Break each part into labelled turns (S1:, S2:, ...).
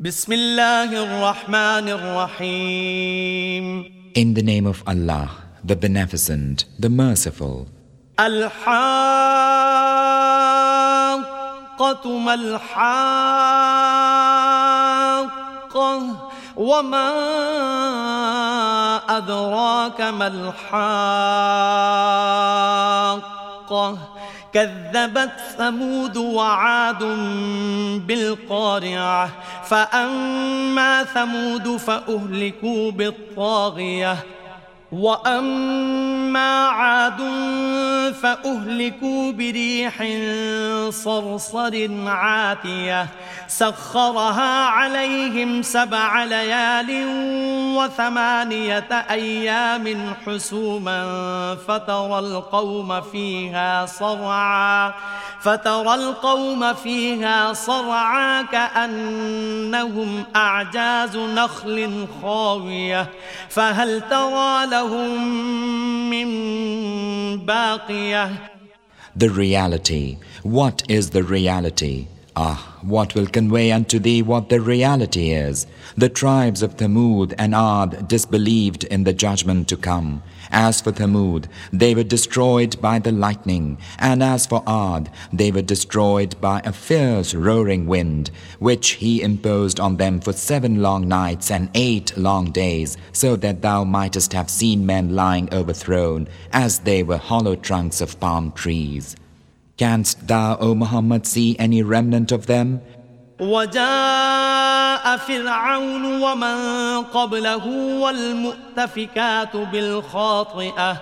S1: بسم الله الرحمن الرحيم
S2: In the name of Allah, the Beneficent, the Merciful.
S1: الحاقة ما الحاقة وما أدراك ما الحاقة كذبت ثمود وعاد بالقارعة فأما ثمود فأهلكوا بالطاغية. وأما عاد فأهلكوا بريح صرصر عاتية سخرها عليهم سبع ليال وثمانية أيام حسوما فترى القوم فيها صرعا فترى القوم فيها صرعا كأنهم أعجاز نخل خاوية فهل ترى لهم من باقية
S2: The reality. What is the reality? Ah, what will convey unto thee what the reality is? The tribes of Thamud and Ad disbelieved in the judgment to come. As for Thamud, they were destroyed by the lightning, and as for Ad, they were destroyed by a fierce roaring wind, which he imposed on them for seven long nights and eight long days, so that thou mightest have seen men lying overthrown, as they were hollow trunks of palm trees. Canst thou, O Muhammad, see any remnant of them?
S1: وجاء فرعون ومن قبله والمؤتفكات بالخاطئة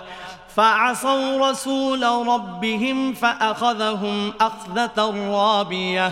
S1: فعصوا رسول ربهم فأخذهم أخذة رابية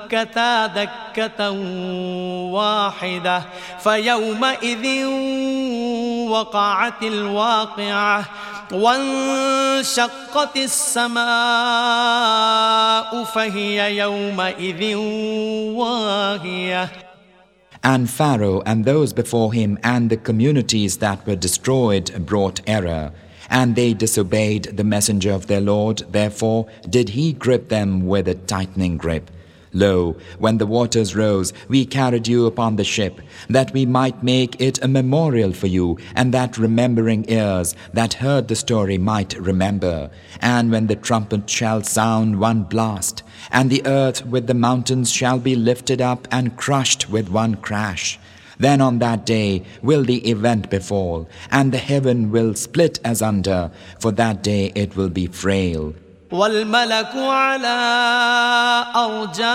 S1: فدكتا دكة واحدة فيومئذ وقعت الواقعة وانشقت السماء فهي يومئذ واهية
S2: And Pharaoh and those before him and the communities that were destroyed brought error. And they disobeyed the messenger of their Lord, therefore did he grip them with a tightening grip. Lo, when the waters rose, we carried you upon the ship, that we might make it a memorial for you, and that remembering ears that heard the story might remember. And when the trumpet shall sound one blast, and the earth with the mountains shall be lifted up and crushed with one crash. Then on that day will the event befall, and the heaven will split asunder, for that day it will be frail.
S1: والملك على أرجائها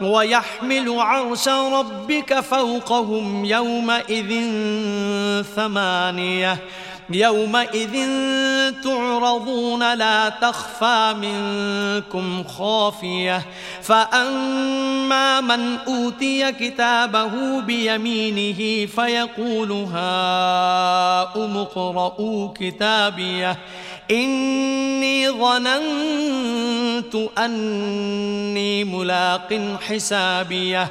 S1: ويحمل عرش ربك فوقهم يومئذ ثمانية يومئذ تعرضون لا تخفى منكم خافية. فأما من أوتي كتابه بيمينه فيقول هاؤم اقرءوا كتابيه. إني ظننت أني ملاق حسابيه.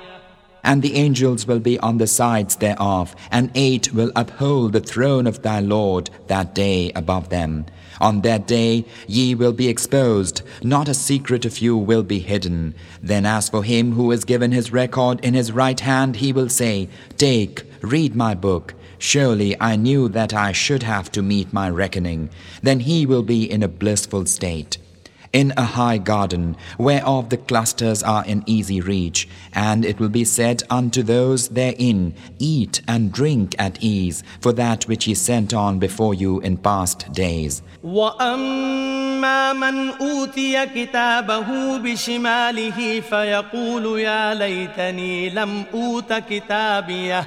S2: And the angels will be on the sides thereof, and eight will uphold the throne of thy Lord that day above them. On that day ye will be exposed, not a secret of you will be hidden. Then as for him who is given his record in his right hand, he will say, Take, read my book. Surely I knew that I should have to meet my reckoning. Then he will be in a blissful state in a high garden, whereof the clusters are in easy reach, and it will be said unto those therein, Eat and drink at ease, for that which he sent on before you in past days.
S1: وأما من أوتي كتابه بشماله فيقول يا ليتني لم أوت كتابيه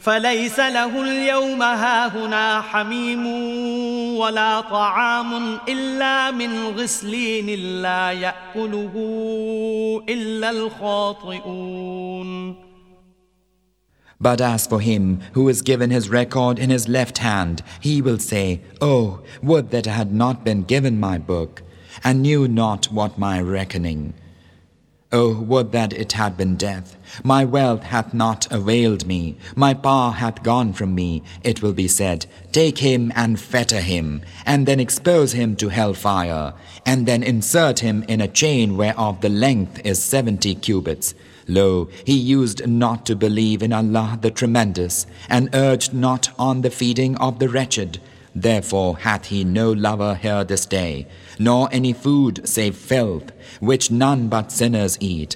S1: فليس له اليوم هاهنا حميم ولا طعام إلا من غسلين لا يأكله إلا الخاطئون
S2: But as for him who is given his record in his left hand, he will say, Oh, would that I had not been given my book, and knew not what my reckoning. Oh, would that it had been death. My wealth hath not availed me, my power hath gone from me. It will be said, Take him and fetter him, and then expose him to hell fire, and then insert him in a chain whereof the length is seventy cubits. Lo, he used not to believe in Allah the Tremendous, and urged not on the feeding of the wretched. Therefore hath he no lover here this day, nor any food save filth, which none but sinners eat.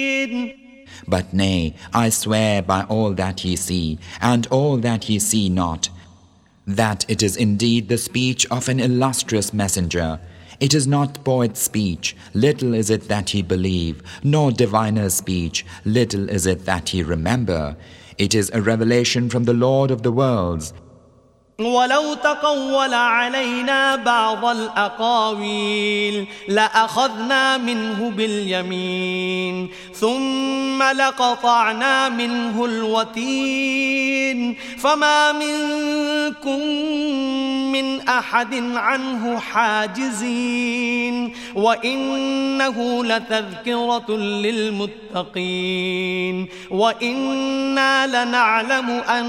S2: But nay, I swear by all that ye see, and all that ye see not, that it is indeed the speech of an illustrious messenger. It is not poet's speech, little is it that ye believe, nor diviner's speech, little is it that ye remember. It is a revelation from the Lord of the worlds.
S1: ولو تقول علينا بعض الأقاويل لأخذنا منه باليمين ثم لقطعنا منه الوتين. فما منكم من أحد عنه حاجزين وإنه لتذكرة للمتقين. وإنا لنعلم أن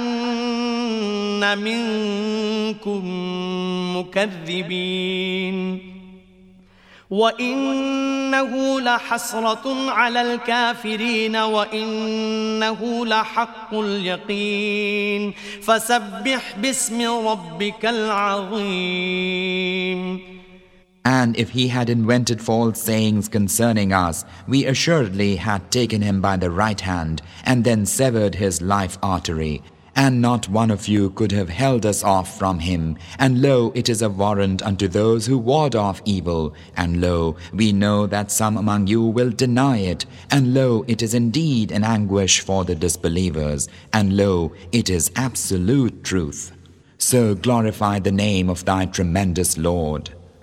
S1: منكم مكذبين وإنه لحسرة على الكافرين وإنه لحق اليقين فسبح باسم ربك العظيم
S2: And if he had invented false sayings concerning us, we assuredly had taken him by the right hand and then severed his life artery. And not one of you could have held us off from him. And lo, it is a warrant unto those who ward off evil. And lo, we know that some among you will deny it. And lo, it is indeed an anguish for the disbelievers. And lo, it is absolute truth. So glorify the name of thy tremendous Lord.